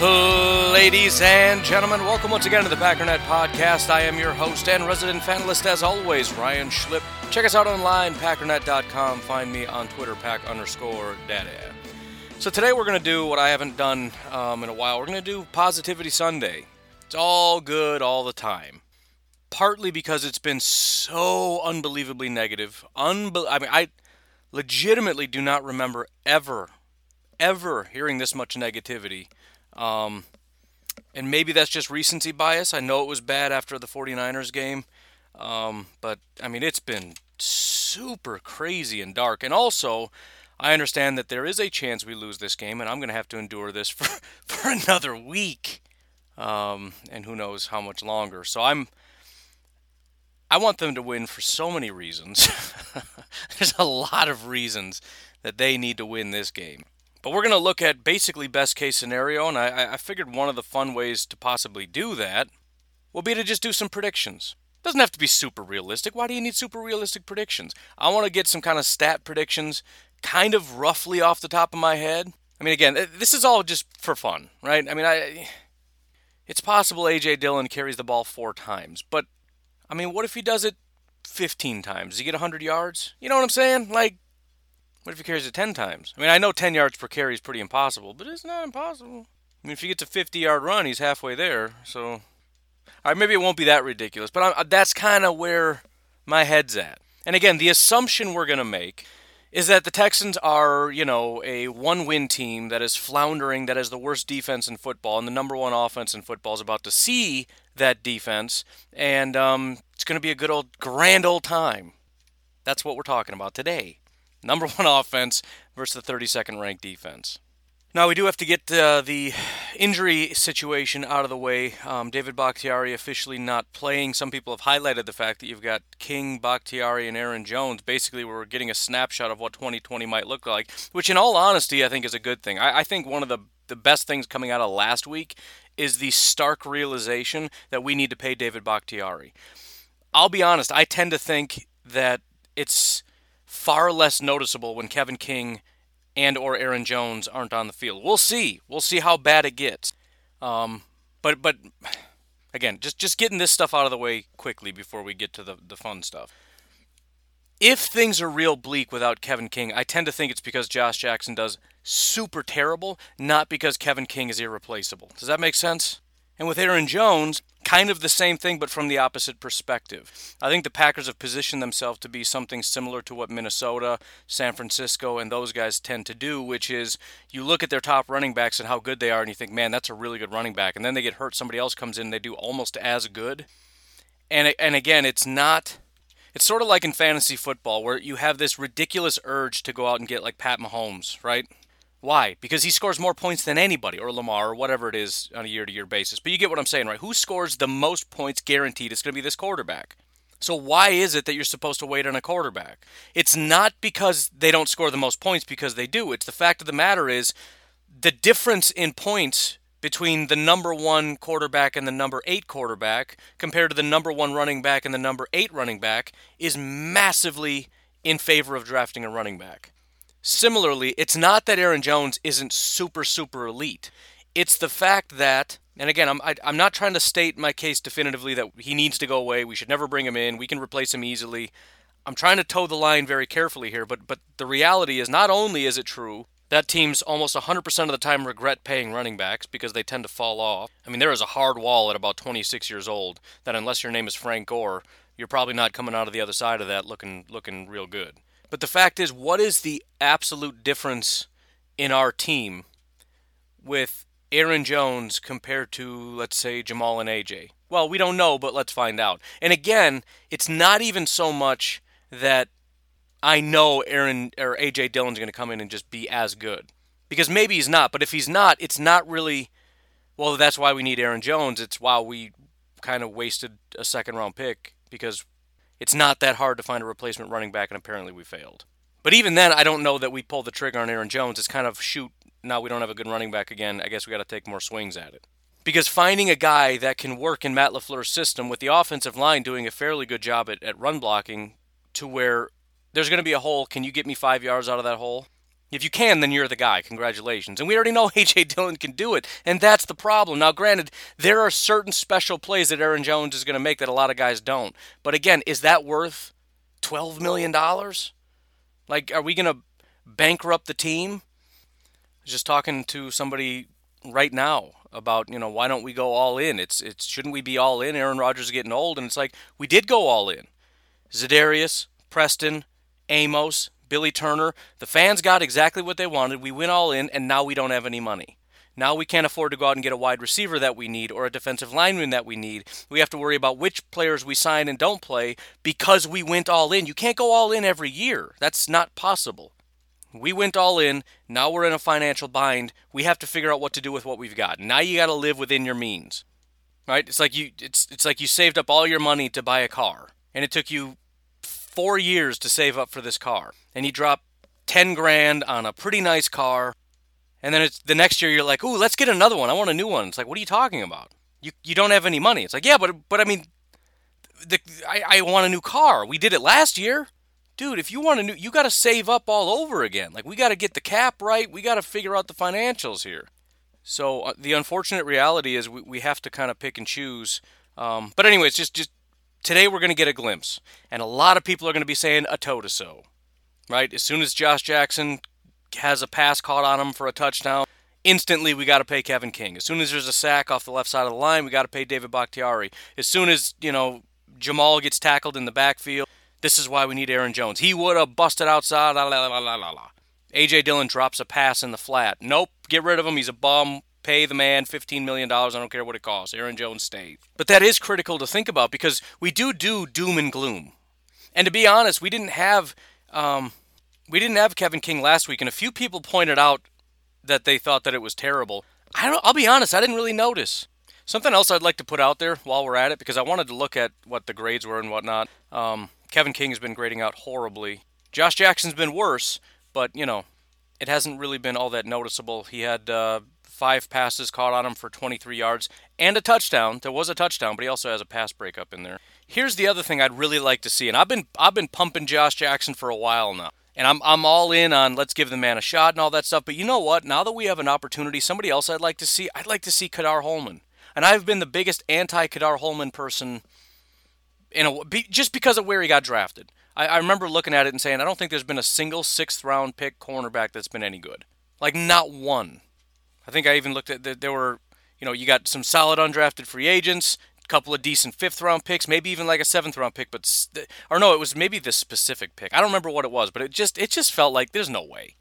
Ladies and gentlemen, welcome once again to the Packernet Podcast. I am your host and resident fanalist, as always, Ryan Schlip. Check us out online, packernet.com. Find me on Twitter, pack underscore daddy. So today we're going to do what I haven't done um, in a while. We're going to do Positivity Sunday. It's all good all the time. Partly because it's been so unbelievably negative. Unbe- I mean, I legitimately do not remember ever, ever hearing this much negativity um, and maybe that's just recency bias. I know it was bad after the 49ers game. Um, but, I mean, it's been super crazy and dark. And also, I understand that there is a chance we lose this game, and I'm going to have to endure this for, for another week. Um, and who knows how much longer. So I'm. I want them to win for so many reasons. There's a lot of reasons that they need to win this game. But we're going to look at basically best case scenario, and I, I figured one of the fun ways to possibly do that will be to just do some predictions. Doesn't have to be super realistic. Why do you need super realistic predictions? I want to get some kind of stat predictions, kind of roughly off the top of my head. I mean, again, this is all just for fun, right? I mean, I it's possible AJ Dillon carries the ball four times, but I mean, what if he does it 15 times? Does he get 100 yards? You know what I'm saying? Like, what if he carries it 10 times? I mean, I know 10 yards per carry is pretty impossible, but it's not impossible. I mean, if he gets a 50 yard run, he's halfway there. So, all right, maybe it won't be that ridiculous, but I'm, that's kind of where my head's at. And again, the assumption we're going to make is that the Texans are, you know, a one win team that is floundering, that has the worst defense in football, and the number one offense in football is about to see that defense, and um, it's going to be a good old, grand old time. That's what we're talking about today number one offense versus the 32nd ranked defense. Now, we do have to get uh, the injury situation out of the way. Um, David Bakhtiari officially not playing. Some people have highlighted the fact that you've got King, Bakhtiari, and Aaron Jones. Basically, we're getting a snapshot of what 2020 might look like, which, in all honesty, I think is a good thing. I, I think one of the, the best things coming out of last week is the stark realization that we need to pay David Bakhtiari. I'll be honest, I tend to think that it's far less noticeable when Kevin King and or Aaron Jones aren't on the field. We'll see. We'll see how bad it gets. Um, but but again, just just getting this stuff out of the way quickly before we get to the, the fun stuff. If things are real bleak without Kevin King, I tend to think it's because Josh Jackson does super terrible, not because Kevin King is irreplaceable. Does that make sense? And with Aaron Jones, kind of the same thing, but from the opposite perspective. I think the Packers have positioned themselves to be something similar to what Minnesota, San Francisco, and those guys tend to do, which is you look at their top running backs and how good they are, and you think, man, that's a really good running back. And then they get hurt, somebody else comes in, they do almost as good. And, and again, it's not. It's sort of like in fantasy football where you have this ridiculous urge to go out and get like Pat Mahomes, right? Why? Because he scores more points than anybody, or Lamar, or whatever it is on a year to year basis. But you get what I'm saying, right? Who scores the most points guaranteed? It's going to be this quarterback. So why is it that you're supposed to wait on a quarterback? It's not because they don't score the most points, because they do. It's the fact of the matter is the difference in points between the number one quarterback and the number eight quarterback compared to the number one running back and the number eight running back is massively in favor of drafting a running back. Similarly, it's not that Aaron Jones isn't super, super elite. It's the fact that, and again, I'm, I, am i am not trying to state my case definitively that he needs to go away. We should never bring him in. We can replace him easily. I'm trying to toe the line very carefully here, but but the reality is not only is it true that teams almost 100% of the time regret paying running backs because they tend to fall off. I mean, there is a hard wall at about 26 years old that unless your name is Frank Gore, you're probably not coming out of the other side of that looking looking real good. But the fact is, what is the absolute difference in our team with Aaron Jones compared to, let's say, Jamal and AJ? Well, we don't know, but let's find out. And again, it's not even so much that I know Aaron or AJ Dillon's going to come in and just be as good. Because maybe he's not, but if he's not, it's not really well, that's why we need Aaron Jones. It's why we kind of wasted a second round pick because it's not that hard to find a replacement running back, and apparently we failed. But even then, I don't know that we pulled the trigger on Aaron Jones. It's kind of shoot, now we don't have a good running back again. I guess we got to take more swings at it. Because finding a guy that can work in Matt LaFleur's system with the offensive line doing a fairly good job at, at run blocking to where there's going to be a hole. Can you get me five yards out of that hole? If you can, then you're the guy. Congratulations. And we already know A.J. Dillon can do it, and that's the problem. Now, granted, there are certain special plays that Aaron Jones is going to make that a lot of guys don't. But again, is that worth $12 million? Like, are we going to bankrupt the team? Just talking to somebody right now about, you know, why don't we go all in? It's it's shouldn't we be all in? Aaron Rodgers is getting old, and it's like we did go all in. Za'Darius, Preston, Amos, Billy Turner. The fans got exactly what they wanted. We went all in, and now we don't have any money. Now we can't afford to go out and get a wide receiver that we need or a defensive lineman that we need. We have to worry about which players we sign and don't play because we went all in. You can't go all in every year. That's not possible. We went all in. Now we're in a financial bind. We have to figure out what to do with what we've got. Now you got to live within your means. Right? It's like you it's it's like you saved up all your money to buy a car and it took you 4 years to save up for this car and you drop 10 grand on a pretty nice car and then it's the next year you're like, "Ooh, let's get another one. I want a new one." It's like, "What are you talking about? You you don't have any money." It's like, "Yeah, but but I mean the, I, I want a new car. We did it last year." Dude, if you want a new you got to save up all over again. Like we got to get the cap right. We got to figure out the financials here. So uh, the unfortunate reality is we, we have to kind of pick and choose. Um, but anyways, just just today we're going to get a glimpse, and a lot of people are going to be saying a toe to so right? As soon as Josh Jackson has a pass caught on him for a touchdown, instantly we got to pay Kevin King. As soon as there's a sack off the left side of the line, we got to pay David Bakhtiari. As soon as, you know, Jamal gets tackled in the backfield, this is why we need Aaron Jones. He would have busted outside. La, la, la, la, la, la. A.J. Dillon drops a pass in the flat. Nope, get rid of him. He's a bum. Pay the man $15 million. I don't care what it costs. Aaron Jones stays. But that is critical to think about because we do do doom and gloom. And to be honest, we didn't have um, we didn't have Kevin King last week, and a few people pointed out that they thought that it was terrible. I don't. I'll be honest. I didn't really notice. Something else I'd like to put out there while we're at it, because I wanted to look at what the grades were and whatnot. Um, Kevin King has been grading out horribly. Josh Jackson's been worse, but you know, it hasn't really been all that noticeable. He had uh, five passes caught on him for 23 yards and a touchdown. There was a touchdown, but he also has a pass breakup in there. Here's the other thing I'd really like to see, and I've been I've been pumping Josh Jackson for a while now. And I'm I'm all in on let's give the man a shot and all that stuff. But you know what? Now that we have an opportunity, somebody else I'd like to see, I'd like to see Ka'dar Hollman. And I've been the biggest anti Ka'dar Hollman person in a, just because of where he got drafted. I, I remember looking at it and saying, I don't think there's been a single sixth round pick cornerback that's been any good. Like not one. I think I even looked at that there were, you know, you got some solid undrafted free agents a couple of decent fifth round picks, maybe even like a seventh round pick, but or no, it was maybe the specific pick. I don't remember what it was, but it just it just felt like there's no way.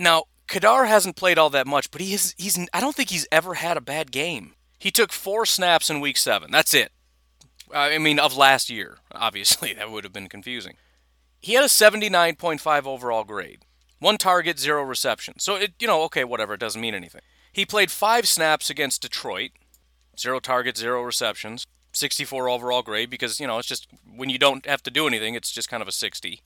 Now Ka'dar hasn't played all that much, but he has, he's I don't think he's ever had a bad game. He took four snaps in week seven. That's it. Uh, I mean, of last year, obviously that would have been confusing. He had a 79.5 overall grade, one target, zero reception. So it, you know, okay, whatever, it doesn't mean anything. He played five snaps against Detroit, Zero targets, zero receptions. 64 overall grade because, you know, it's just when you don't have to do anything, it's just kind of a 60.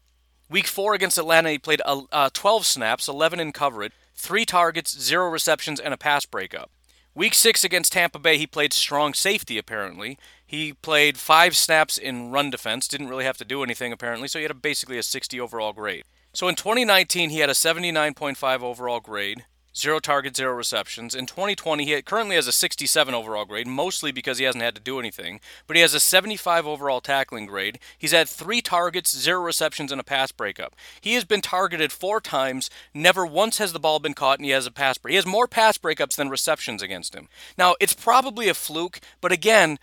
Week four against Atlanta, he played uh, 12 snaps, 11 in coverage, three targets, zero receptions, and a pass breakup. Week six against Tampa Bay, he played strong safety, apparently. He played five snaps in run defense, didn't really have to do anything, apparently, so he had a, basically a 60 overall grade. So in 2019, he had a 79.5 overall grade, zero targets, zero receptions. In 2020, he currently has a 67 overall grade, mostly because he hasn't had to do anything, but he has a 75 overall tackling grade. He's had three targets, zero receptions, and a pass breakup. He has been targeted four times, never once has the ball been caught, and he has a pass break. He has more pass breakups than receptions against him. Now, it's probably a fluke, but again,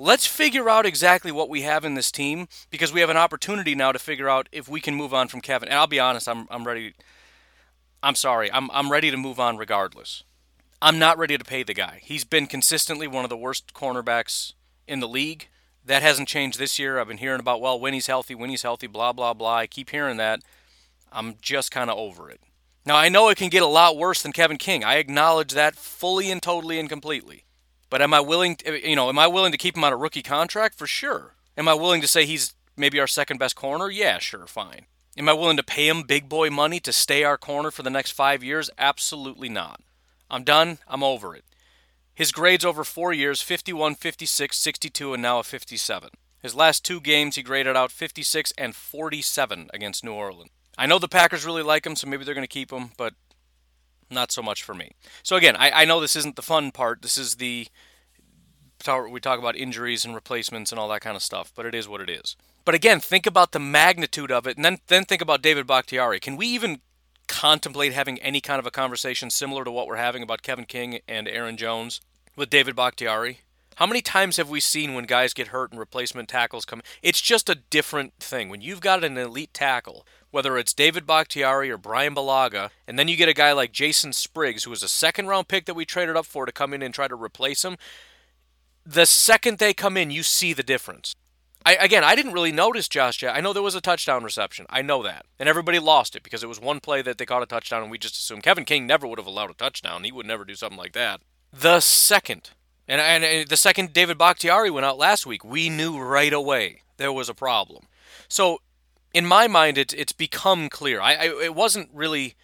let's figure out exactly what we have in this team because we have an opportunity now to figure out if we can move on from Kevin. And I'll be honest, I'm, I'm ready I'm sorry. I'm I'm ready to move on regardless. I'm not ready to pay the guy. He's been consistently one of the worst cornerbacks in the league. That hasn't changed this year. I've been hearing about well, when he's healthy, when he's healthy, blah blah blah. I keep hearing that. I'm just kind of over it. Now I know it can get a lot worse than Kevin King. I acknowledge that fully and totally and completely. But am I willing to, you know, am I willing to keep him on a rookie contract? For sure. Am I willing to say he's maybe our second best corner? Yeah, sure, fine. Am I willing to pay him big boy money to stay our corner for the next five years? Absolutely not. I'm done. I'm over it. His grades over four years 51, 56, 62, and now a 57. His last two games, he graded out 56 and 47 against New Orleans. I know the Packers really like him, so maybe they're going to keep him, but not so much for me. So again, I, I know this isn't the fun part. This is the we talk about injuries and replacements and all that kind of stuff, but it is what it is. But again, think about the magnitude of it, and then then think about David Bakhtiari. Can we even contemplate having any kind of a conversation similar to what we're having about Kevin King and Aaron Jones with David Bakhtiari? How many times have we seen when guys get hurt and replacement tackles come? It's just a different thing. When you've got an elite tackle, whether it's David Bakhtiari or Bryan Bulaga, and then you get a guy like Jason Spriggs, who was a second round pick that we traded up for to come in and try to replace him, the second they come in, you see the difference. I, again, I didn't really notice Josh Jack. I know there was a touchdown reception. I know that. And everybody lost it because it was one play that they caught a touchdown and we just assumed Kevin King never would have allowed a touchdown. He would never do something like that. The second, and, and, and the second David Bakhtiari went out last week, we knew right away there was a problem. So in my mind, it, it's become clear. I, I, it wasn't really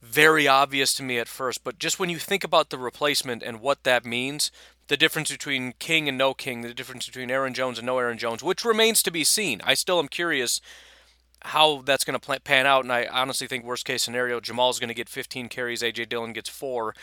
very obvious to me at first, but just when you think about the replacement and what that means, the difference between King and no King, the difference between Aaron Jones and no Aaron Jones, which remains to be seen. I still am curious how that's going to pan out, and I honestly think worst case scenario, Jamal's going to get 15 carries, AJ Dillon gets four,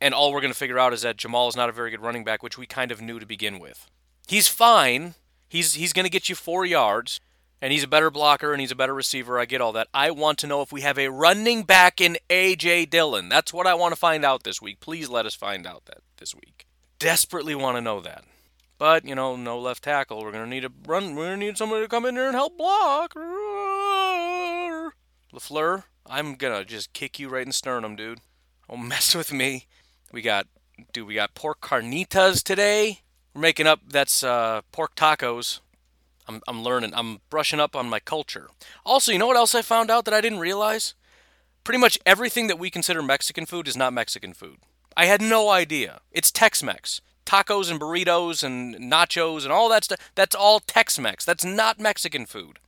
and all we're going to figure out is that Jamal is not a very good running back, which we kind of knew to begin with. He's fine. He's he's going to get you four yards and he's a better blocker and he's a better receiver. I get all that. I want to know if we have a running back in A.J. Dillon. That's what I want to find out this week. Please let us find out that this week. Desperately want to know that. But, you know, no left tackle. We're going to need a run. We're going to need somebody to come in here and help block. LaFleur, I'm going to just kick you right in the sternum, dude. Don't mess with me. We got, dude, we got pork carnitas today. We're making up, that's uh, pork tacos. I'm, I'm learning. I'm brushing up on my culture. Also, you know what else I found out that I didn't realize? Pretty much everything that we consider Mexican food is not Mexican food. I had no idea. It's Tex Mex. Tacos and burritos and nachos and all that stuff. That's all Tex Mex. That's not Mexican food.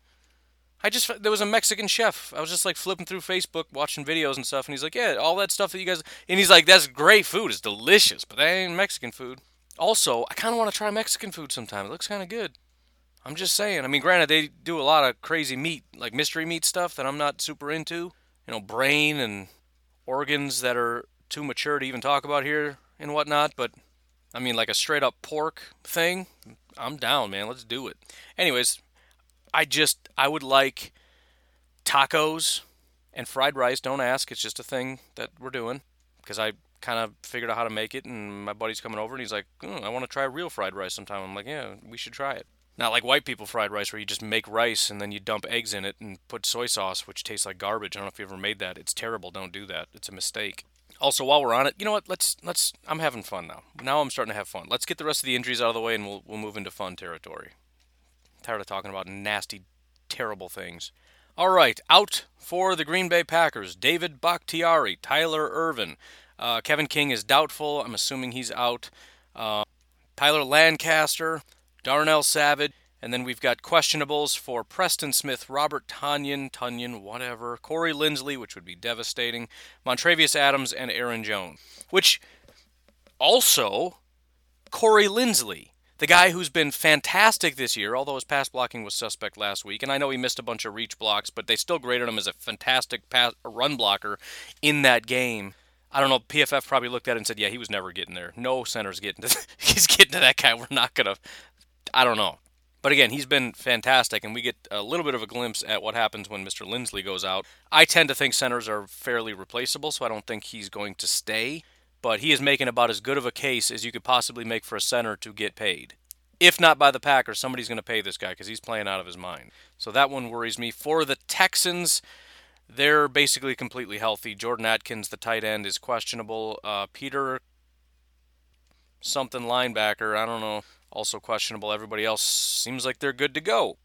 I just, there was a Mexican chef. I was just like flipping through Facebook, watching videos and stuff, and he's like, yeah, all that stuff that you guys, and he's like, that's great food. It's delicious, but that ain't Mexican food. Also, I kind of want to try Mexican food sometime. It looks kind of good. I'm just saying. I mean, granted, they do a lot of crazy meat, like mystery meat stuff that I'm not super into. You know, brain and organs that are too mature to even talk about here and whatnot. But I mean, like a straight up pork thing, I'm down, man. Let's do it. Anyways, I just, I would like tacos and fried rice. Don't ask. It's just a thing that we're doing because I kind of figured out how to make it. And my buddy's coming over and he's like, mm, I want to try real fried rice sometime. I'm like, yeah, we should try it. Not like white people fried rice where you just make rice and then you dump eggs in it and put soy sauce, which tastes like garbage. I don't know if you ever made that. It's terrible. Don't do that. It's a mistake. Also, while we're on it, you know what? Let's let's. I'm having fun now. Now I'm starting to have fun. Let's get the rest of the injuries out of the way, and we'll we'll move into fun territory. I'm tired of talking about nasty, terrible things. All right, out for the Green Bay Packers: David Bakhtiari, Tyler Ervin. uh, Kevin King is doubtful. I'm assuming he's out. Uh, Tyler Lancaster, Darnell Savage, and then we've got questionables for Preston Smith, Robert Tonyan, Tunyon, whatever, Corey Linsley, which would be devastating, Montravius Adams, and Aaron Jones. Which also, Corey Linsley, the guy who's been fantastic this year, although his pass blocking was suspect last week, and I know he missed a bunch of reach blocks, but they still graded him as a fantastic pass, run blocker in that game. I don't know. PFF probably looked at it and said, "Yeah, he was never getting there. No center's getting to. he's getting to that guy. We're not gonna I don't know. But again, he's been fantastic, and we get a little bit of a glimpse at what happens when Mr. Linsley goes out. I tend to think centers are fairly replaceable, so I don't think he's going to stay. But he is making about as good of a case as you could possibly make for a center to get paid. If not by the Packers, somebody's going to pay this guy because he's playing out of his mind. So that one worries me. For the Texans, they're basically completely healthy. Jordan Akins, the tight end, is questionable. Uh, Peter something linebacker, I don't know, also questionable. Everybody else seems like they're good to go.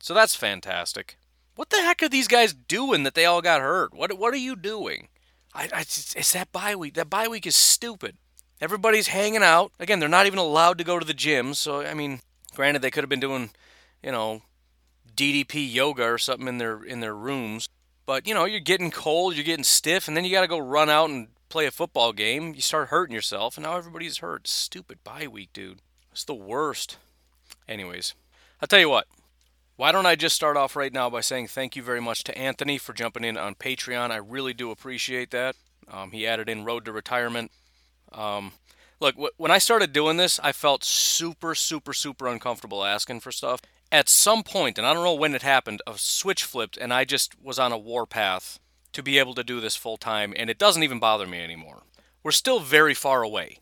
So that's fantastic. What the heck are these guys doing that they all got hurt? What what are you doing? I, I it's that bye week. That bye week is stupid. Everybody's hanging out. Again, they're not even allowed to go to the gym. So I mean, granted, they could have been doing, you know, DDP yoga or something in their in their rooms. But you know, you're getting cold, you're getting stiff, and then you got to go run out and play a football game. You start hurting yourself, and now everybody's hurt. Stupid bye week, dude. It's the worst. Anyways, I'll tell you what. Why don't I just start off right now by saying thank you very much to Anthony for jumping in on Patreon. I really do appreciate that. Um, he added in Road to Retirement. Um, look, w- when I started doing this, I felt super, super, super uncomfortable asking for stuff. At some point, and I don't know when it happened, a switch flipped, and I just was on a warpath to be able to do this full time, and it doesn't even bother me anymore. We're still very far away.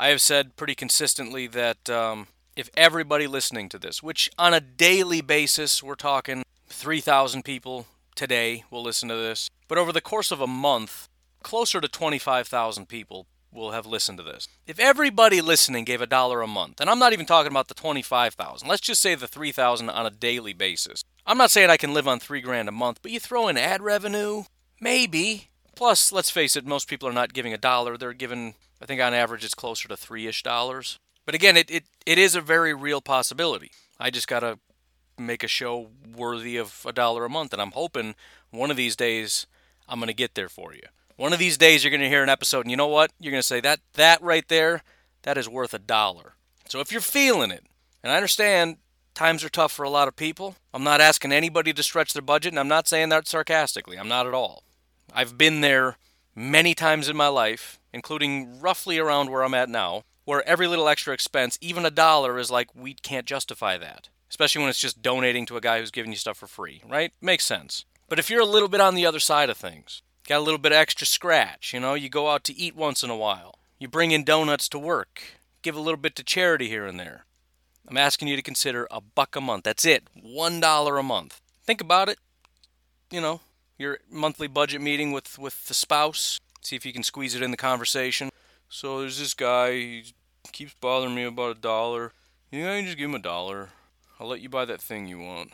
I have said pretty consistently that um, if everybody listening to this, which on a daily basis, we're talking 3,000 people today will listen to this, but over the course of a month, closer to 25,000 people will have listened to this. If everybody listening gave a dollar a month, and I'm not even talking about the 25,000, let's just say the 3,000 on a daily basis. I'm not saying I can live on 3 grand a month, but you throw in ad revenue, maybe. Plus, let's face it, most people are not giving a dollar, they're giving I think on average it's closer to 3ish dollars. But again, it, it, it is a very real possibility. I just got to make a show worthy of a dollar a month. And I'm hoping one of these days I'm going to get there for you. One of these days you're going to hear an episode, and you know what? You're going to say, that, that right there, that is worth a dollar. So if you're feeling it, and I understand times are tough for a lot of people, I'm not asking anybody to stretch their budget, and I'm not saying that sarcastically. I'm not at all. I've been there many times in my life, including roughly around where I'm at now, where every little extra expense, even a dollar, is like, we can't justify that. Especially when it's just donating to a guy who's giving you stuff for free, right? Makes sense. But if you're a little bit on the other side of things, got a little bit extra scratch, you know, you go out to eat once in a while, you bring in donuts to work, give a little bit to charity here and there. I'm asking you to consider a buck a month. That's it. One dollar a month. Think about it. You know, your monthly budget meeting with, with the spouse. See if you can squeeze it in the conversation. So there's this guy, he keeps bothering me about a dollar. You know, you just give him a dollar. I'll let you buy that thing you want.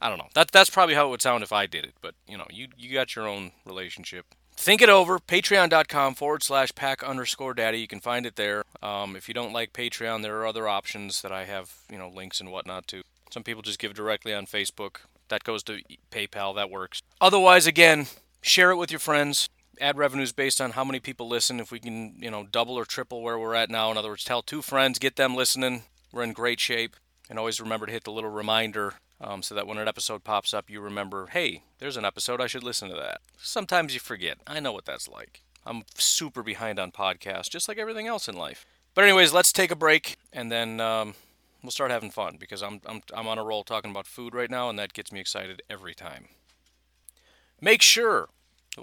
I don't know. That that's probably how it would sound if I did it, but you know, you you got your own relationship. Think it over. Patreon.com forward slash pack underscore daddy. You can find it there. Um, if you don't like Patreon, there are other options that I have, you know, links and whatnot to. Some people just give directly on Facebook. That goes to PayPal. That works. Otherwise, again, share it with your friends ad revenue is based on how many people listen. If we can, you know, double or triple where we're at now, in other words, tell two friends, get them listening. We're in great shape. And always remember to hit the little reminder um, so that when an episode pops up, you remember, hey, there's an episode, I should listen to that. Sometimes you forget. I know what that's like. I'm super behind on podcasts, just like everything else in life. But anyways, let's take a break and then um, we'll start having fun because I'm, I'm I'm on a roll talking about food right now, and that gets me excited every time. Make sure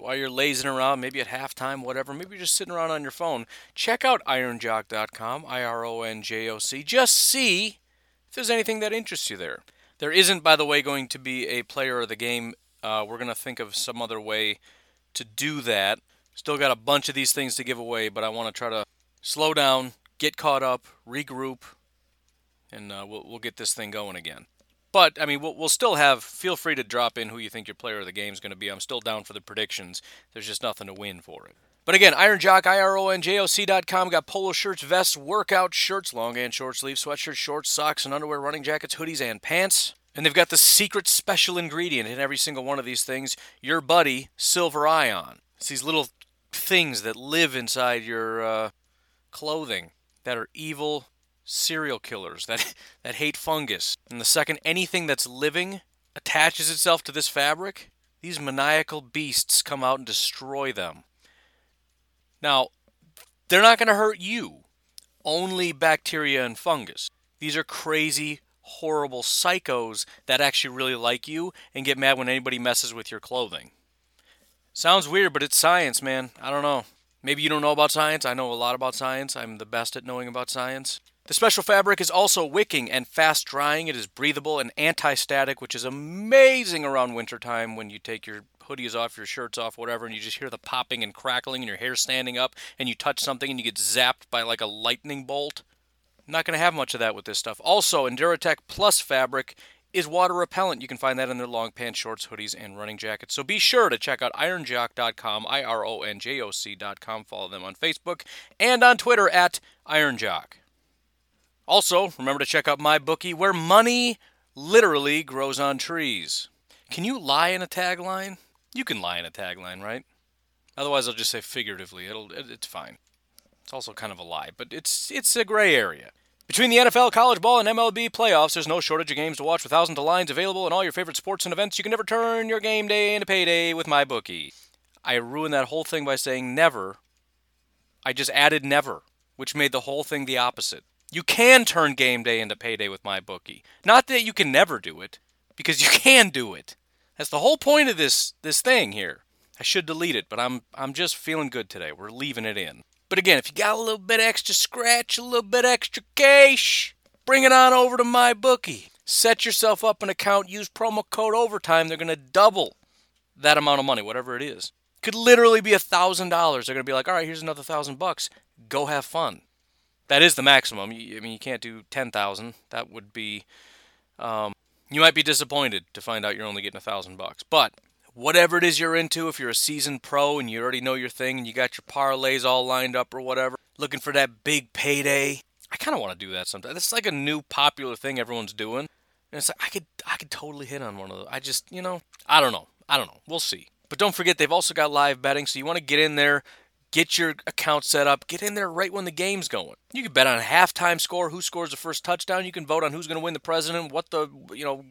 while you're lazing around, maybe at halftime, whatever, maybe you're just sitting around on your phone, check out ironjock.com, I R O N J O C. Just see if there's anything that interests you there. There isn't, by the way, going to be a player of the game. Uh, we're going to think of some other way to do that. Still got a bunch of these things to give away, but I want to try to slow down, get caught up, regroup, and uh, we'll, we'll get this thing going again. But I mean, we'll, we'll still have. Feel free to drop in who you think your player of the game is going to be. I'm still down for the predictions. There's just nothing to win for it. But again, Iron Jock, I-R-O-N-J-O-C.com. Got polo shirts, vests, workout shirts, long and short sleeve sweatshirts, shorts, socks, and underwear, running jackets, hoodies, and pants. And they've got the secret special ingredient in every single one of these things your buddy, Silver Ion. It's these little things that live inside your uh, clothing that are evil serial killers that, that hate fungus. And the second anything that's living attaches itself to this fabric, these maniacal beasts come out and destroy them. Now, they're not going to hurt you, only bacteria and fungus. These are crazy, horrible psychos that actually really like you and get mad when anybody messes with your clothing. Sounds weird, but it's science, man. I don't know. Maybe you don't know about science. I know a lot about science. I'm the best at knowing about science. The special fabric is also wicking and fast drying. It is breathable and anti static, which is amazing around wintertime when you take your hoodies off, your shirts off, whatever, and you just hear the popping and crackling and your hair standing up, and you touch something and you get zapped by like a lightning bolt. Not going to have much of that with this stuff. Also, Enduratech Plus fabric is water repellent. You can find that in their long pants, shorts, hoodies, and running jackets. So be sure to check out ironjock.com, I R O N J O C.com. Follow them on Facebook and on Twitter at ironjock. Also, remember to check out my bookie where money literally grows on trees. Can you lie in a tagline? You can lie in a tagline, right? Otherwise, I'll just say figuratively. It'll it's fine. It's also kind of a lie, but it's it's a gray area. Between the NFL, college ball, and MLB playoffs, there's no shortage of games to watch with thousands of lines available and all your favorite sports and events. You can never turn your game day into payday with my bookie. I ruined that whole thing by saying never. I just added never, which made the whole thing the opposite. You can turn game day into payday with my bookie. Not that you can never do it, because you can do it. That's the whole point of this this thing here. I should delete it, but I'm I'm just feeling good today. We're leaving it in. But again, if you got a little bit extra scratch, a little bit extra cash, bring it on over to my bookie. Set yourself up an account, use promo code overtime. They're going to double that amount of money, whatever it is. Could literally be a thousand dollars. They're going to be like, all right, here's another thousand bucks. Go have fun. That is the maximum. I mean, you can't do ten thousand. That would be. Um, you might be disappointed to find out you're only getting a thousand bucks, but whatever it is you're into, if you're a seasoned pro and you already know your thing and you got your parlays all lined up or whatever, looking for that big payday. I kind of want to do that sometimes. It's like a new popular thing everyone's doing. And it's like I could I could totally hit on one of those. I just, you know, I don't know. I don't know. We'll see. But don't forget they've also got live betting, so you want to get in there, get your account set up, get in there right when the game's going. You can bet on a halftime score, who scores the first touchdown, you can vote on who's going to win the president, what the, you know,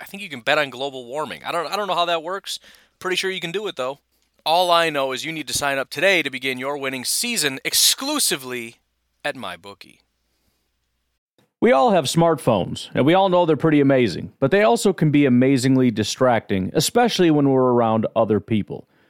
I think you can bet on global warming. I don't I don't know how that works. Pretty sure you can do it though. All I know is you need to sign up today to begin your winning season exclusively at MyBookie. We all have smartphones, and we all know they're pretty amazing, but they also can be amazingly distracting, especially when we're around other people.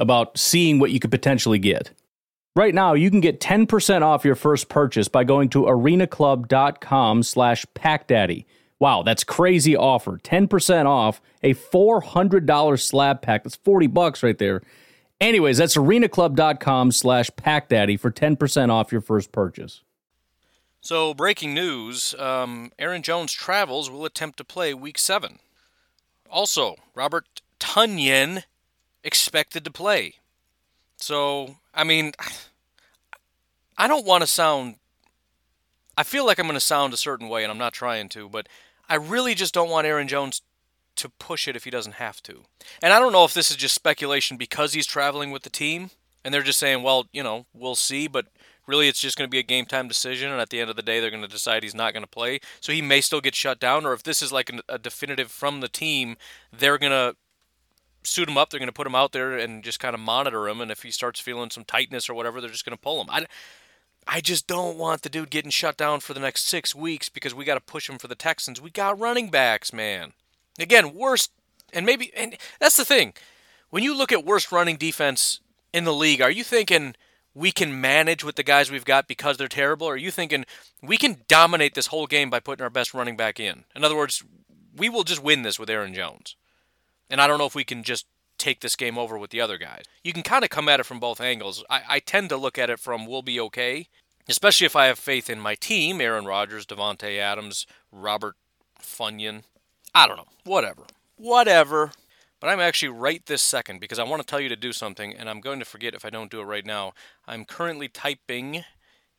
about seeing what you could potentially get. Right now, you can get 10% off your first purchase by going to arenaclub.com slash packdaddy. Wow, that's crazy offer. 10% off a $400 slab pack. That's 40 bucks right there. Anyways, that's arenaclub.com slash packdaddy for 10% off your first purchase. So, breaking news um, Aaron Jones travels will attempt to play week seven. Also, Robert Tonyan expected to play. So, I mean, I don't want to sound. I feel like I'm going to sound a certain way, and I'm not trying to, but I really just don't want Aaron Jones to push it if he doesn't have to. And I don't know if this is just speculation because he's traveling with the team, and they're just saying, well, you know, we'll see, but really it's just going to be a game time decision, and at the end of the day, they're going to decide he's not going to play. So he may still get shut down, or if this is like a definitive from the team, they're going to suit him up. They're going to put him out there and just kind of monitor him. And if he starts feeling some tightness or whatever, they're just going to pull him. I, I just don't want the dude getting shut down for the next six weeks because we got to push him for the Texans. We got running backs, man. Again, worst, and maybe, and that's the thing. When you look at worst running defense in the league, are you thinking we can manage with the guys we've got because they're terrible? Or are you thinking we can dominate this whole game by putting our best running back in? In other words, we will just win this with Aaron Jones. And I don't know if we can just take this game over with the other guys. You can kind of come at it from both angles. I, I tend to look at it from we'll be okay, especially if I have faith in my team Aaron Rodgers, Davante Adams, Robert Funyon. I don't know. Whatever. Whatever. But I'm actually right this second because I want to tell you to do something, and I'm going to forget if I don't do it right now. I'm currently typing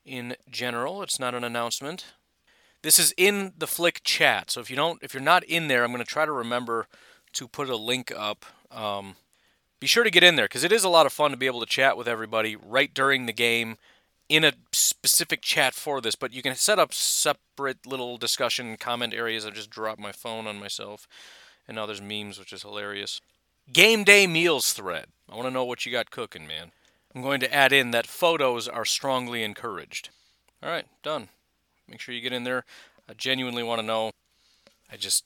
in general. It's not an announcement. This is in the Flick chat. So if you don't, if you're not in there, I'm going to try to remember to put a link up. Um, be sure to get in there because it is a lot of fun to be able to chat with everybody right during the game in a specific chat for this. But you can set up separate little discussion comment areas. I just dropped my phone on myself. And now there's memes, which is hilarious. Game day meals thread. I want to know what you got cooking, man. I'm going to add in that photos are strongly encouraged. All right, done. Make sure you get in there. I genuinely want to know. I just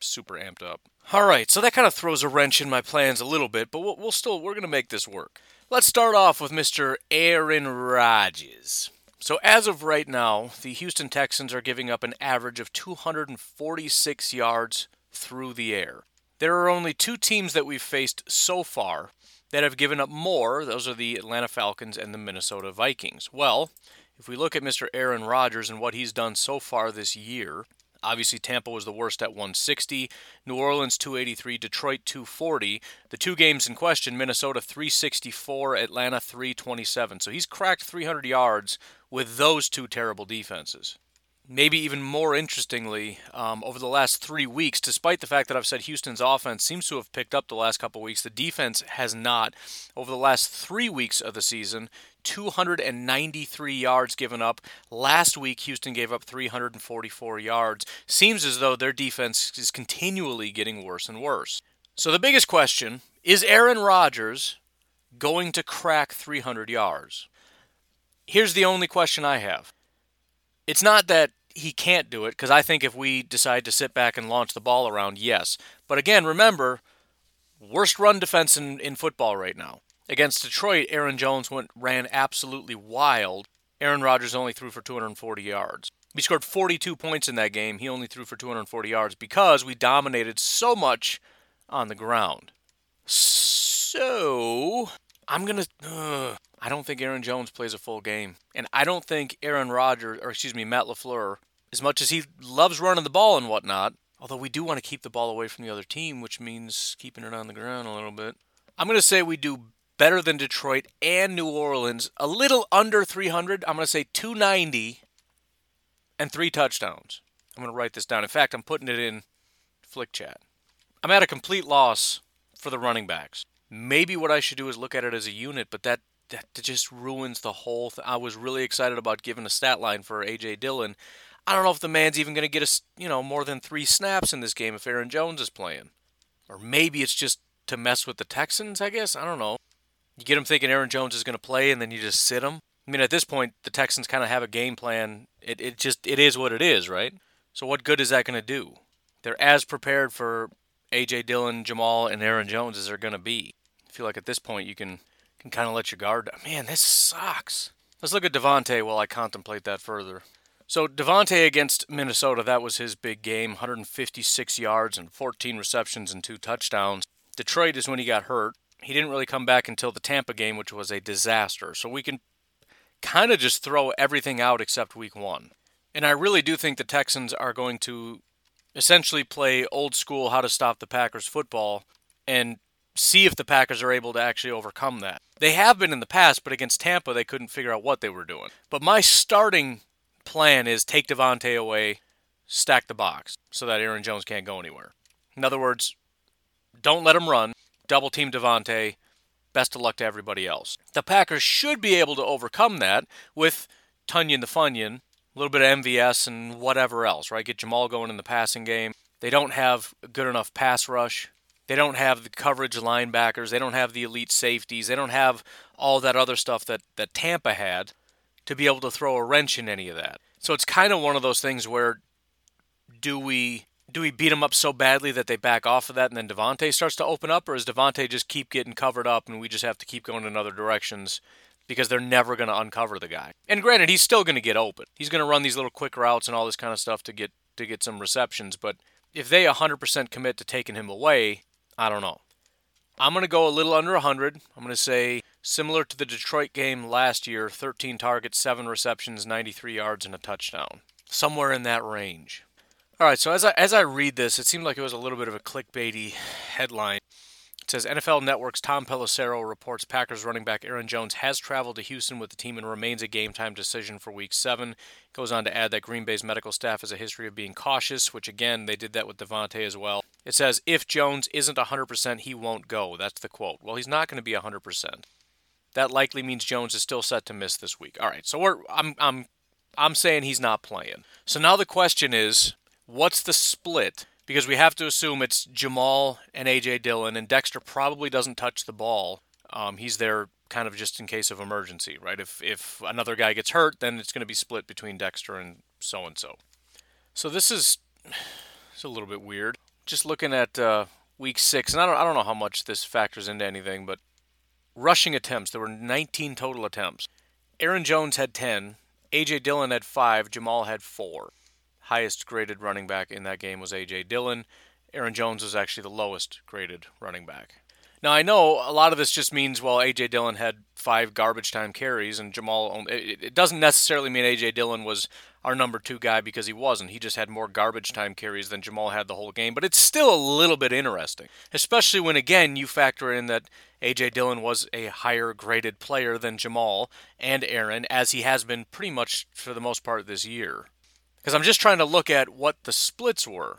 super amped up. All right, so that kind of throws a wrench in my plans a little bit, but we'll, we'll still we're going to make this work. Let's start off with Mr. Aaron Rodgers. So as of right now, the Houston Texans are giving up an average of 246 yards through the air. There are only two teams that we've faced so far that have given up more. Those are the Atlanta Falcons and the Minnesota Vikings. Well, if we look at Mr. Aaron Rodgers and what he's done so far this year, obviously Tampa was the worst at 160, New Orleans 283, Detroit 240. The two games in question, Minnesota 364, Atlanta 327. So he's cracked 300 yards with those two terrible defenses maybe even more interestingly, um, over the last three weeks, despite the fact that I've said Houston's offense seems to have picked up the last couple weeks, the defense has not. Over the last three weeks of the season, 293 yards given up. Last week, Houston gave up 344 yards. Seems as though their defense is continually getting worse and worse. So the biggest question is Aaron Rodgers going to crack 300 yards? Here's the only question I have. It's not that he can't do it because I think if we decide to sit back and launch the ball around, yes. But again, remember, worst run defense in, in football right now. Against Detroit, Aaron Jones went ran absolutely wild. Aaron Rodgers only threw for 240 yards. We scored 42 points in that game. He only threw for 240 yards because we dominated so much on the ground. So, I'm going to. I don't think Aaron Jones plays a full game. And I don't think Aaron Rodgers, or excuse me, Matt LaFleur, as much as he loves running the ball and whatnot, although we do want to keep the ball away from the other team, which means keeping it on the ground a little bit. I'm going to say we do better than Detroit and New Orleans, a little under 300. I'm going to say 290 and three touchdowns. I'm going to write this down. In fact, I'm putting it in Flick Chat. I'm at a complete loss for the running backs. Maybe what I should do is look at it as a unit, but that that just ruins the whole thing. I was really excited about giving a stat line for AJ Dillon. I don't know if the man's even going to get a, you know more than three snaps in this game if Aaron Jones is playing, or maybe it's just to mess with the Texans. I guess I don't know. You get them thinking Aaron Jones is going to play, and then you just sit him. I mean, at this point, the Texans kind of have a game plan. It it just it is what it is, right? So what good is that going to do? They're as prepared for AJ Dillon, Jamal, and Aaron Jones as they're going to be. I feel like at this point you can can kind of let your guard down. Man, this sucks. Let's look at Davante while I contemplate that further. So Davante against Minnesota, that was his big game, 156 yards and 14 receptions and two touchdowns. Detroit is when he got hurt. He didn't really come back until the Tampa game, which was a disaster. So we can kind of just throw everything out except week 1. And I really do think the Texans are going to essentially play old school how to stop the Packers football and see if the Packers are able to actually overcome that. They have been in the past, but against Tampa, they couldn't figure out what they were doing. But my starting plan is take Davante away, stack the box so that Aaron Jones can't go anywhere. In other words, don't let him run, double team Davante. Best of luck to everybody else. The Packers should be able to overcome that with Tonyan the Funyon, a little bit of MVS and whatever else, right? Get Jamal going in the passing game. They don't have good enough pass rush. They don't have the coverage linebackers. They don't have the elite safeties. They don't have all that other stuff that, that Tampa had to be able to throw a wrench in any of that. So it's kind of one of those things where do we do we beat them up so badly that they back off of that and then Davante starts to open up, or does Davante just keep getting covered up and we just have to keep going in other directions because they're never going to uncover the guy? And granted, he's still going to get open. He's going to run these little quick routes and all this kind of stuff to get to get some receptions, but if they 100% commit to taking him away, I don't know. I'm going to go a little under 100. I'm going to say similar to the Detroit game last year 13 targets, 7 receptions, 93 yards, and a touchdown. Somewhere in that range. All right, so as I, as I read this, it seemed like it was a little bit of a clickbaity headline. It says NFL Network's Tom Pelissero reports Packers running back Aaron Jones has traveled to Houston with the team and remains a game time decision for week seven. Goes on to add that Green Bay's medical staff has a history of being cautious, which again, they did that with Davante as well. It says, if Jones isn't 100%, he won't go. That's the quote. Well, he's not going to be 100%. That likely means Jones is still set to miss this week. All right, so I'm I'm I'm saying he's not playing. So now the question is, what's the split because we have to assume it's Jamal and AJ Dillon, and Dexter probably doesn't touch the ball. Um, he's there kind of just in case of emergency, right? If if another guy gets hurt, then it's going to be split between Dexter and so and so. So this is it's a little bit weird. Just looking at uh, week six, and I don't I don't know how much this factors into anything, but rushing attempts there were 19 total attempts. Aaron Jones had 10, AJ Dillon had five, Jamal had four highest graded running back in that game was A.J. Dillon. Aaron Jones was actually the lowest graded running back. Now I know a lot of this just means well A.J. Dillon had five garbage time carries and Jamal. Only, it doesn't necessarily mean A.J. Dillon was our number two guy because he wasn't. He just had more garbage time carries than Jamal had the whole game. But it's still a little bit interesting, especially when again you factor in that A.J. Dillon was a higher graded player than Jamal and Aaron, as he has been pretty much for the most part this year. Because I'm just trying to look at what the splits were.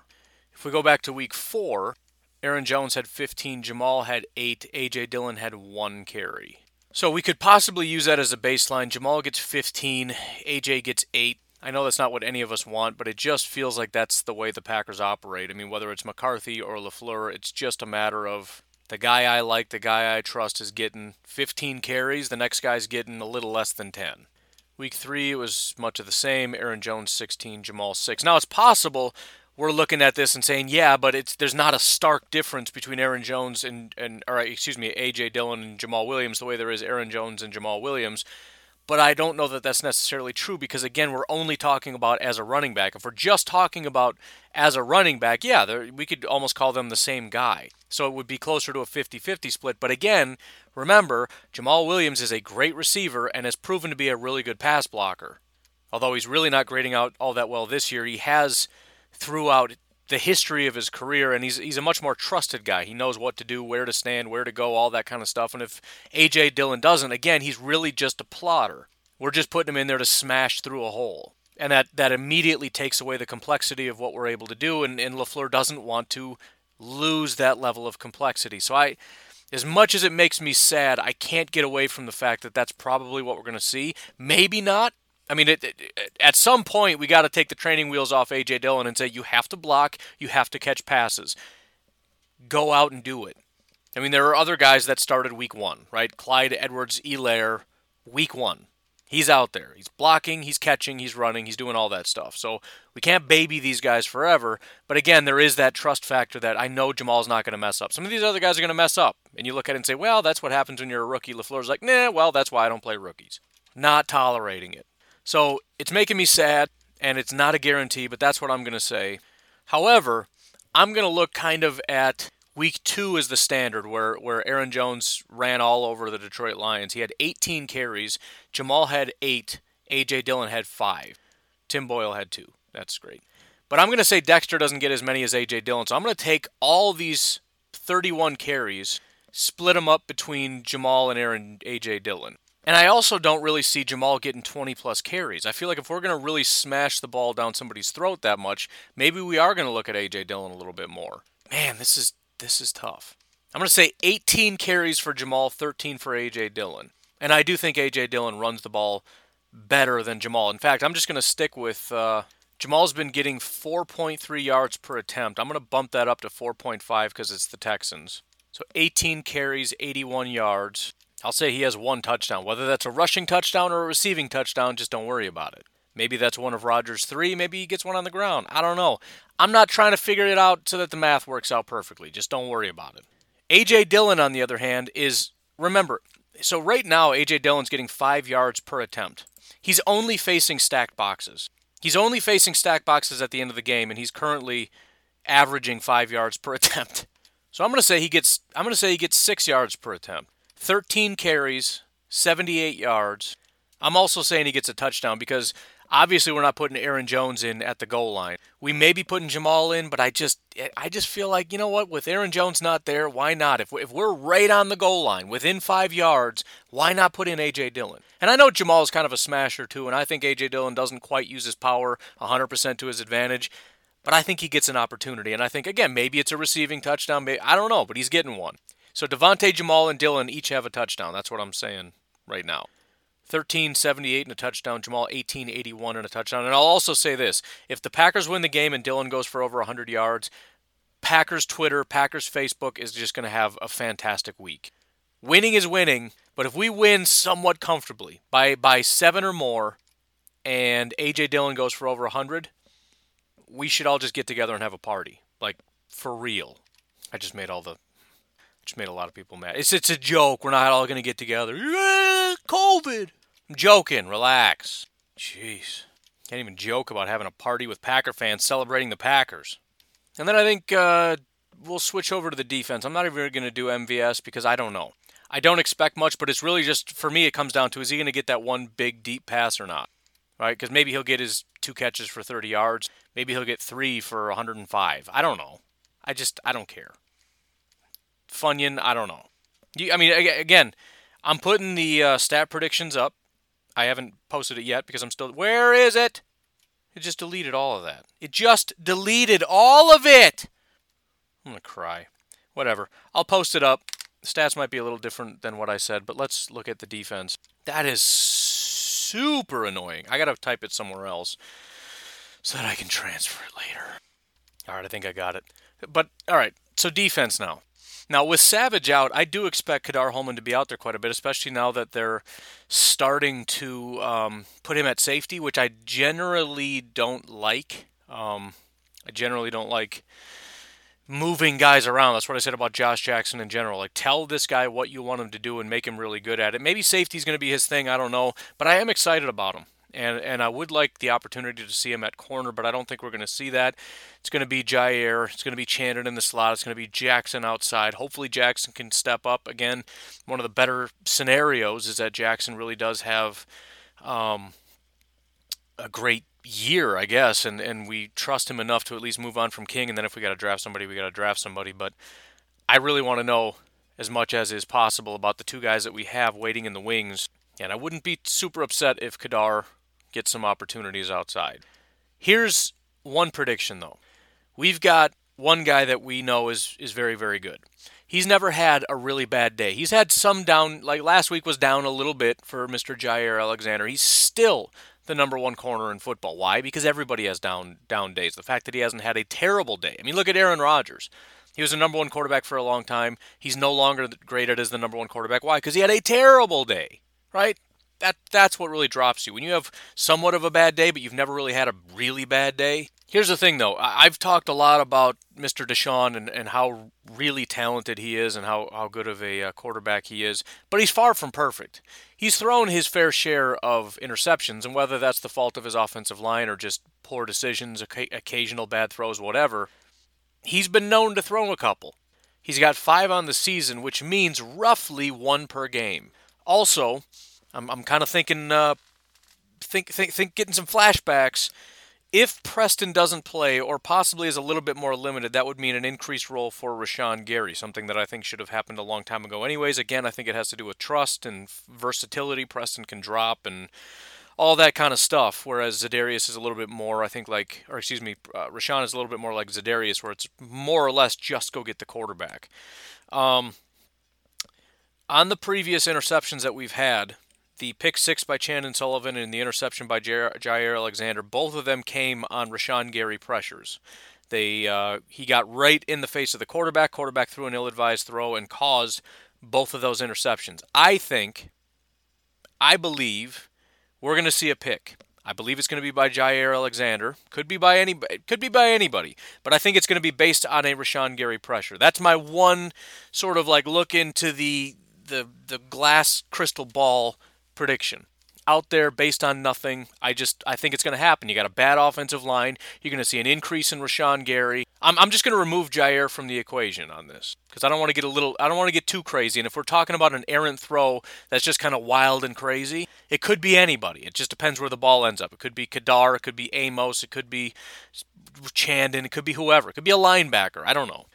If we go back to week four, Aaron Jones had 15, Jamal had 8, A.J. Dillon had 1 carry. So we could possibly use that as a baseline. Jamal gets 15, A.J. gets 8. I know that's not what any of us want, but it just feels like that's the way the Packers operate. I mean, whether it's McCarthy or LaFleur, it's just a matter of the guy I like, the guy I trust is getting 15 carries, the next guy's getting a little less than 10. Week three, it was much of the same. Aaron Jones 16, Jamal 6. Now, it's possible we're looking at this and saying, yeah, but it's there's not a stark difference between Aaron Jones and, and or excuse me, AJ Dillon and Jamal Williams the way there is Aaron Jones and Jamal Williams. But I don't know that that's necessarily true because, again, we're only talking about as a running back. If we're just talking about as a running back, yeah, we could almost call them the same guy. So it would be closer to a 50 50 split. But again, remember, Jamal Williams is a great receiver and has proven to be a really good pass blocker. Although he's really not grading out all that well this year, he has throughout the history of his career, and he's he's a much more trusted guy. He knows what to do, where to stand, where to go, all that kind of stuff. And if AJ Dillon doesn't, again, he's really just a plotter. We're just putting him in there to smash through a hole. And that, that immediately takes away the complexity of what we're able to do, and, and LaFleur doesn't want to lose that level of complexity. So I as much as it makes me sad, I can't get away from the fact that that's probably what we're going to see. Maybe not. I mean, it, it, at some point, we got to take the training wheels off A.J. Dillon and say, you have to block, you have to catch passes. Go out and do it. I mean, there are other guys that started week one, right? Clyde Edwards Helaire, week one. He's out there. He's blocking, he's catching, he's running, he's doing all that stuff. So we can't baby these guys forever. But again, there is that trust factor that I know Jamal's not going to mess up. Some of these other guys are going to mess up. And you look at it and say, well, that's what happens when you're a rookie. LaFleur's like, nah, well, that's why I don't play rookies. Not tolerating it. So it's making me sad, and it's not a guarantee, but that's what I'm going to say. However, I'm going to look kind of at Week two as the standard where, where Aaron Jones ran all over the Detroit Lions. He had 18 carries. Jamal had eight. A.J. Dillon had five. Tim Boyle had two. That's great. But I'm going to say Dexter doesn't get as many as A.J. Dillon. So I'm going to take all these 31 carries, split them up between Jamal and Aaron A.J. Dillon. And I also don't really see Jamal getting 20 plus carries. I feel like if we're going to really smash the ball down somebody's throat that much, maybe we are going to look at A.J. Dillon a little bit more. Man, this is this is tough. I'm going to say 18 carries for Jamal, 13 for A.J. Dillon. And I do think A.J. Dillon runs the ball better than Jamal. In fact, I'm just going to stick with uh, Jamal's been getting 4.3 yards per attempt. I'm going to bump that up to 4.5 because it's the Texans. So 18 carries, 81 yards. I'll say he has one touchdown. Whether that's a rushing touchdown or a receiving touchdown, just don't worry about it. Maybe that's one of Rodgers' three. Maybe he gets one on the ground. I don't know. I'm not trying to figure it out so that the math works out perfectly. Just don't worry about it. A.J. Dillon, on the other hand, is remember, so right now, A.J. Dillon's getting five yards per attempt. He's only facing stacked boxes. He's only facing stacked boxes at the end of the game, and he's currently averaging five yards per attempt. So I'm going to say he gets. I'm going to say he gets six yards per attempt. 13 carries, 78 yards. I'm also saying he gets a touchdown because Obviously, we're not putting Aaron Jones in at the goal line. We may be putting Jamal in, but I just I just feel like you know what? With Aaron Jones not there, why not? If if we're right on the goal line, within five yards, why not put in AJ Dillon? And I know Jamal is kind of a smasher too, and I think AJ Dillon doesn't quite use his power 100% to his advantage. But I think he gets an opportunity, and I think again maybe it's a receiving touchdown. Maybe, I don't know, but he's getting one. So Davante, Jamal, and Dillon each have a touchdown. That's what I'm saying right now. 1378 and a touchdown, Jamal 1881 and a touchdown. And I'll also say this if the Packers win the game and Dillon goes for over 100 yards, Packers Twitter, Packers Facebook is just going to have a fantastic week. Winning is winning, but if we win somewhat comfortably by, by seven or more and A.J. Dillon goes for over 100, we should all just get together and have a party. Like, for real. I just made all the just made a lot of people mad. It's it's a joke. We're not all gonna get together. Yeah, COVID. I'm joking. Relax. Jeez. Can't even joke about having a party with Packer fans celebrating the Packers. And then I think uh, we'll switch over to the defense. I'm not even going to do MVS because I don't know. I don't expect much, but it's really just for me. It comes down to is he going to get that one big deep pass or not? Right? Because maybe he'll get his two catches for 30 yards. Maybe he'll get three for 105. I don't know. I just I don't care. Funyun, I don't know. You, I mean, again, I'm putting the uh, stat predictions up. I haven't posted it yet because I'm still. Where is it? It just deleted all of that. It just deleted all of it. I'm gonna cry. Whatever. I'll post it up. stats might be a little different than what I said, but let's look at the defense. That is super annoying. I gotta type it somewhere else so that I can transfer it later. All right, I think I got it. But all right, so defense now. Now, with Savage out, I do expect Ka'dar Hollman to be out there quite a bit, especially now that they're starting to um, put him at safety, which I generally don't like. Um, I generally don't like moving guys around. That's what I said about Josh Jackson in general. Like, tell this guy what you want him to do and make him really good at it. Maybe safety is going to be his thing. I don't know. But I am excited about him and and I would like the opportunity to see him at corner, but I don't think we're going to see that. It's going to be Jair. it's going to be Chandon in the slot, it's going to be Jackson outside. Hopefully Jackson can step up again. One of the better scenarios is that Jackson really does have um, a great year, I guess, and and we trust him enough to at least move on from King. And then if we got to draft somebody, we got to draft somebody. But I really want to know as much as is possible about the two guys that we have waiting in the wings. And I wouldn't be super upset if Ka'dar get some opportunities outside. Here's one prediction though. We've got one guy that we know is is very very good. He's never had a really bad day. He's had some down like last week was down a little bit for Mr. Jair Alexander. He's still the number one corner in football. Why? Because everybody has down down days. The fact that he hasn't had a terrible day. I mean, look at Aaron Rodgers. He was a number one quarterback for a long time. He's no longer graded as the number one quarterback. Why? Because he had a terrible day, right? That that's what really drops you. When you have somewhat of a bad day, but you've never really had a really bad day. Here's the thing, though. I've talked a lot about Mr. Deshaun and, and how really talented he is and how, how good of a uh, quarterback he is, but he's far from perfect. He's thrown his fair share of interceptions, and whether that's the fault of his offensive line or just poor decisions, occasional bad throws, whatever, he's been known to throw a couple. He's got five on the season, which means roughly one per game. Also, I'm, I'm kind of thinking, uh, think, think, think, getting some flashbacks. If Preston doesn't play, or possibly is a little bit more limited, that would mean an increased role for Rashan Gary, something that I think should have happened a long time ago. Anyways, again, I think it has to do with trust and versatility. Preston can drop and all that kind of stuff. Whereas Za'Darius is a little bit more, I think, like, or excuse me, uh, Rashan is a little bit more like Za'Darius, where it's more or less just go get the quarterback. Um, on the previous interceptions that we've had, the pick six by Chandon Sullivan and the interception by Jair Alexander, both of them came on Rashan Gary pressures. They uh, he got right in the face of the quarterback. Quarterback threw an ill-advised throw and caused both of those interceptions. I think, I believe, we're going to see a pick. I believe it's going to be by Jair Alexander. Could be by any. Could be by anybody. But I think it's going to be based on a Rashan Gary pressure. That's my one sort of like look into the the the glass crystal ball prediction. out there based on nothing. I just I think it's going to happen. You got a bad offensive line. You're going to see an increase in Rashan Gary. I'm, I'm just going to remove Jair from the equation on this because I don't want to get a little I don't want to get too crazy. And if we're talking about an errant throw that's just kind of wild and crazy, it could be anybody. It just depends where the ball ends up. It could be Ka'dar, it could be Amos, it could be Chandon, it could be whoever. It could be a linebacker. I don't know.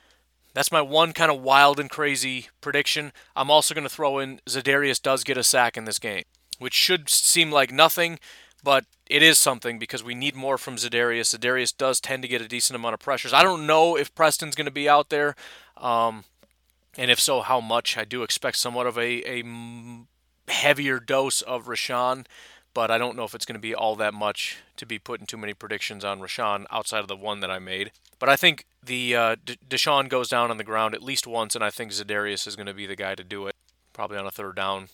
That's my one kind of wild and crazy prediction. I'm also going to throw in Za'Darius does get a sack in this game which should seem like nothing, but it is something because we need more from Za'Darius. Za'Darius does tend to get a decent amount of pressures. I don't know if Preston's going to be out there, um, and if so, how much. I do expect somewhat of a, a heavier dose of Rashan, but I don't know if it's going to be all that much to be putting too many predictions on Rashan outside of the one that I made. But I think the uh, D- Deshaun goes down on the ground at least once, and I think Za'Darius is going to be the guy to do it, probably on a third down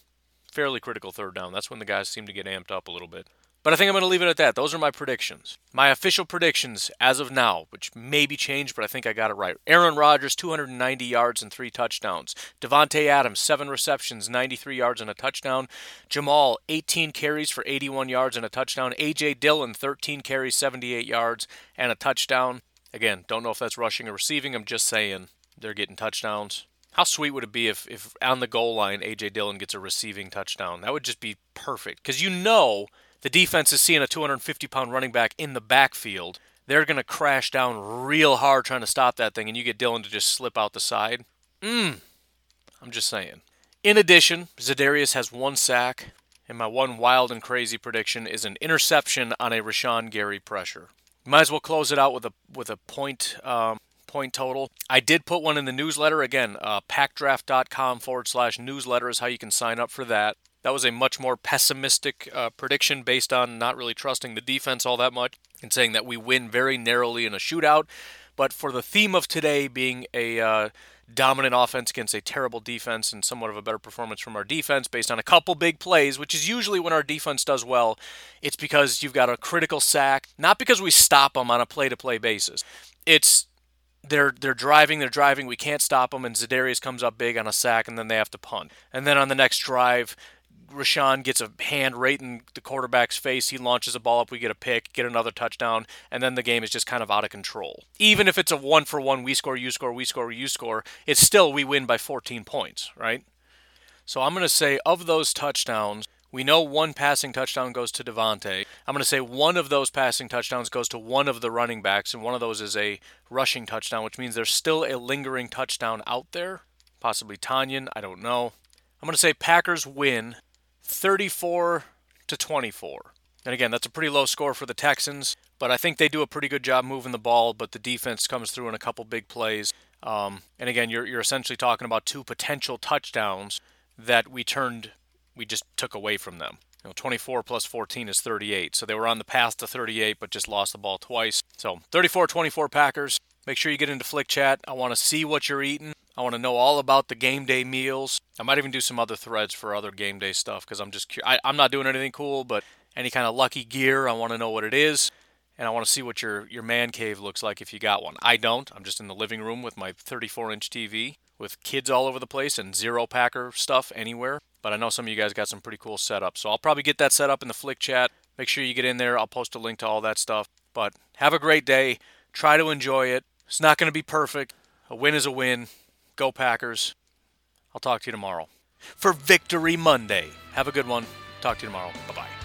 fairly critical third down. That's when the guys seem to get amped up a little bit. But I think I'm going to leave it at that. Those are my predictions. My official predictions as of now, which may be changed, but I think I got it right. Aaron Rodgers, 290 yards and three touchdowns. Davante Adams, seven receptions, 93 yards and a touchdown. Jamal, 18 carries for 81 yards and a touchdown. A.J. Dillon, 13 carries, 78 yards and a touchdown. Again, don't know if that's rushing or receiving. I'm just saying they're getting touchdowns. How sweet would it be if, if on the goal line AJ Dillon gets a receiving touchdown? That would just be perfect because you know the defense is seeing a 250 pound running back in the backfield. They're going to crash down real hard trying to stop that thing, and you get Dillon to just slip out the side. Mmm. I'm just saying. In addition, Za'Darius has one sack, and my one wild and crazy prediction is an interception on a Rashan Gary pressure. Might as well close it out with a with a point um, point total. I did put one in the newsletter. Again, uh, packdraft.com forward slash newsletter is how you can sign up for that. That was a much more pessimistic uh, prediction based on not really trusting the defense all that much and saying that we win very narrowly in a shootout. But for the theme of today being a uh, dominant offense against a terrible defense and somewhat of a better performance from our defense based on a couple big plays, which is usually when our defense does well, it's because you've got a critical sack, not because we stop them on a play to play basis. It's they're they're driving, they're driving. We can't stop them, and Za'Darius comes up big on a sack, and then they have to punt. And then on the next drive, Rashan gets a hand right in the quarterback's face. He launches a ball up. We get a pick, get another touchdown, and then the game is just kind of out of control. Even if it's a one for one, we score, you score, we score, you score, it's still we win by 14 points, right? So I'm going to say of those touchdowns, we know one passing touchdown goes to Davante. I'm going to say one of those passing touchdowns goes to one of the running backs, and one of those is a rushing touchdown, which means there's still a lingering touchdown out there. Possibly Tonyan, I don't know. I'm going to say Packers win 34 to 24. And again, that's a pretty low score for the Texans, but I think they do a pretty good job moving the ball, but the defense comes through in a couple big plays. Um, and again, you're, you're essentially talking about two potential touchdowns that we turned we just took away from them. You know, 24 plus 14 is 38. So they were on the path to 38, but just lost the ball twice. So 34 24 Packers. Make sure you get into Flick Chat. I want to see what you're eating. I want to know all about the game day meals. I might even do some other threads for other game day stuff because I'm just. I, am not doing anything cool, but any kind of lucky gear, I want to know what it is. And I want to see what your, your man cave looks like if you got one. I don't. I'm just in the living room with my 34 inch TV with kids all over the place and zero Packer stuff anywhere. But I know some of you guys got some pretty cool setups. So I'll probably get that set up in the Flick chat. Make sure you get in there. I'll post a link to all that stuff. But have a great day. Try to enjoy it. It's not going to be perfect. A win is a win. Go Packers. I'll talk to you tomorrow for Victory Monday. Have a good one. Talk to you tomorrow. Bye bye.